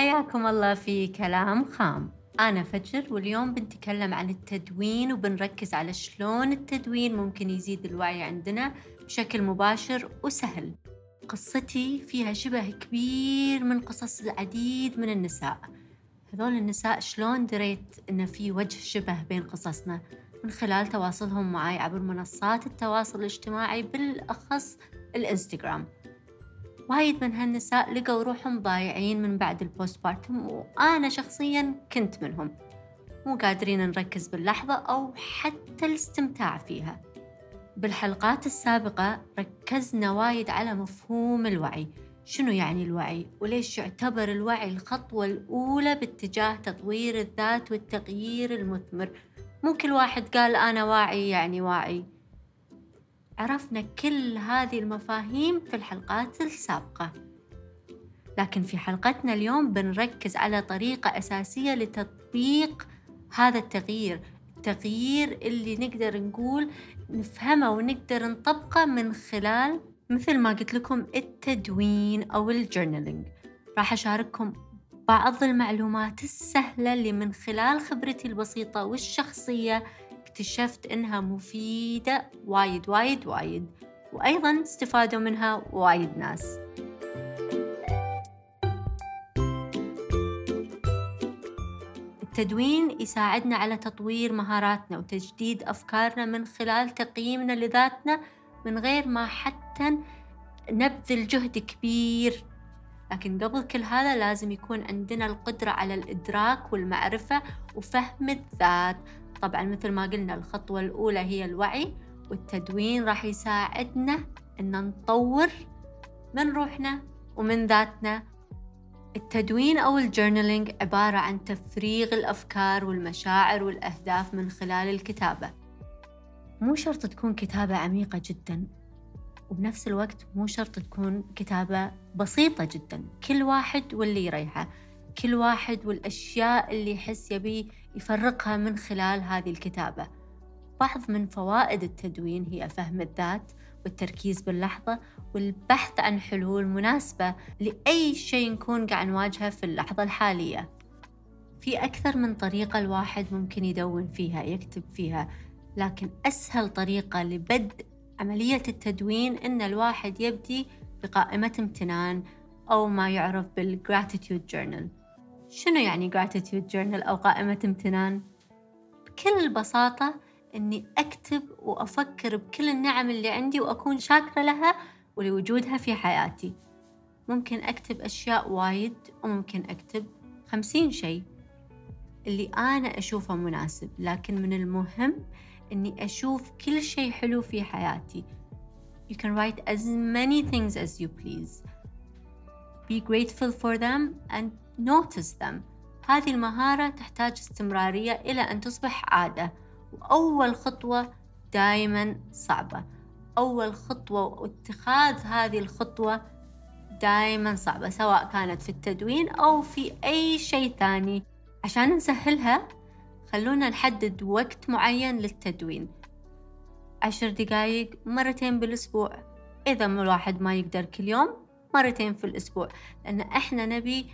حياكم الله في كلام خام. أنا فجر واليوم بنتكلم عن التدوين وبنركز على شلون التدوين ممكن يزيد الوعي عندنا بشكل مباشر وسهل. قصتي فيها شبه كبير من قصص العديد من النساء. هذول النساء شلون دريت إن في وجه شبه بين قصصنا؟ من خلال تواصلهم معي عبر منصات التواصل الاجتماعي بالأخص الإنستغرام. وايد من هالنساء لقوا روحهم ضايعين من بعد ال postpartum وأنا شخصيا كنت منهم. مو قادرين نركز باللحظة أو حتى الاستمتاع فيها. بالحلقات السابقة ركزنا وايد على مفهوم الوعي. شنو يعني الوعي؟ وليش يعتبر الوعي الخطوة الأولى باتجاه تطوير الذات والتغيير المثمر؟ مو كل واحد قال أنا واعي يعني واعي. عرفنا كل هذه المفاهيم في الحلقات السابقة. لكن في حلقتنا اليوم بنركز على طريقة أساسية لتطبيق هذا التغيير التغيير اللي نقدر نقول نفهمه ونقدر نطبقه من خلال مثل ما قلت لكم التدوين أو الجورنالينج راح أشارككم بعض المعلومات السهلة اللي من خلال خبرتي البسيطة والشخصية اكتشفت إنها مفيدة وايد وايد وايد. وأيضا استفادوا منها وايد ناس. التدوين يساعدنا على تطوير مهاراتنا وتجديد أفكارنا من خلال تقييمنا لذاتنا من غير ما حتى نبذل جهد كبير. لكن قبل كل هذا لازم يكون عندنا القدرة على الإدراك والمعرفة وفهم الذات. طبعا مثل ما قلنا الخطوة الأولى هي الوعي والتدوين راح يساعدنا إن نطور من روحنا ومن ذاتنا. التدوين أو الجورنالينج عبارة عن تفريغ الأفكار والمشاعر والأهداف من خلال الكتابة. مو شرط تكون كتابة عميقة جدا وبنفس الوقت مو شرط تكون كتابة بسيطة جدا. كل واحد واللي يريحه. كل واحد والأشياء اللي يحس يبي يفرقها من خلال هذه الكتابة. بعض من فوائد التدوين هي فهم الذات والتركيز باللحظة والبحث عن حلول مناسبة لأي شيء نكون قاعد نواجهه في اللحظة الحالية. في أكثر من طريقة الواحد ممكن يدون فيها يكتب فيها لكن أسهل طريقة لبدء عملية التدوين إن الواحد يبدي بقائمة امتنان أو ما يعرف بالgratitude journal. شنو يعني gratitude journal أو قائمة امتنان؟ بكل بساطة إني أكتب وأفكر بكل النعم اللي عندي وأكون شاكرة لها ولوجودها في حياتي. ممكن أكتب أشياء وايد وممكن أكتب خمسين شيء. اللي أنا أشوفه مناسب لكن من المهم إني أشوف كل شيء حلو في حياتي. You can write as many things as you please. Be grateful for them and notice them. هذه المهارة تحتاج استمرارية إلى أن تصبح عادة. وأول خطوة دائما صعبة. أول خطوة واتخاذ هذه الخطوة دائما صعبة سواء كانت في التدوين أو في أي شيء ثاني. عشان نسهلها خلونا نحدد وقت معين للتدوين. عشر دقايق مرتين بالأسبوع. إذا الواحد ما يقدر كل يوم مرتين في الأسبوع. لأن إحنا نبي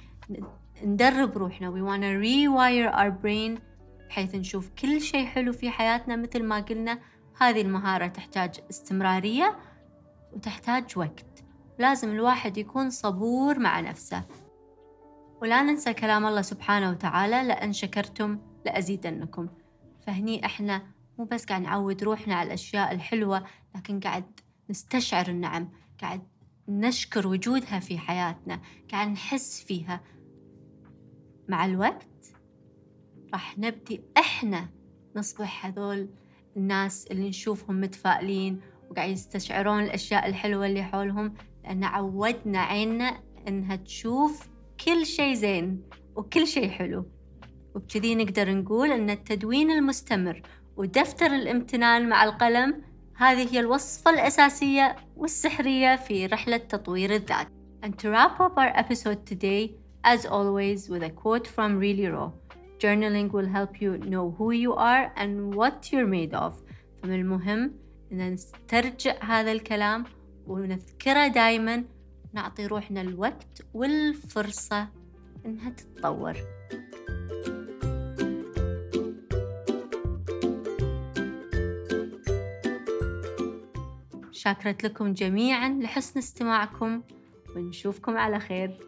ندرب روحنا. We wanna rewire our brain بحيث نشوف كل شيء حلو في حياتنا مثل ما قلنا. هذه المهارة تحتاج استمرارية وتحتاج وقت. لازم الواحد يكون صبور مع نفسه. ولا ننسى كلام الله سبحانه وتعالى لأن شكرتم لأزيدنكم. فهني إحنا مو بس قاعد نعود روحنا على الأشياء الحلوة لكن قاعد نستشعر النعم قاعد نشكر وجودها في حياتنا قاعد نحس فيها. مع الوقت راح نبدي إحنا نصبح هذول الناس اللي نشوفهم متفائلين وقاعد يستشعرون الأشياء الحلوة اللي حولهم لأن عودنا عيننا إنها تشوف كل شيء زين وكل شيء حلو وبكذي نقدر نقول أن التدوين المستمر ودفتر الامتنان مع القلم هذه هي الوصفة الأساسية والسحرية في رحلة تطوير الذات. And to wrap up our episode today, as always, with a quote from Really Raw. Journaling will help you know who you are and what you're made of. فمن المهم أن نسترجع هذا الكلام ونذكره دايما نعطي روحنا الوقت والفرصة إنها تتطور شاكرت لكم جميعا لحسن استماعكم ونشوفكم على خير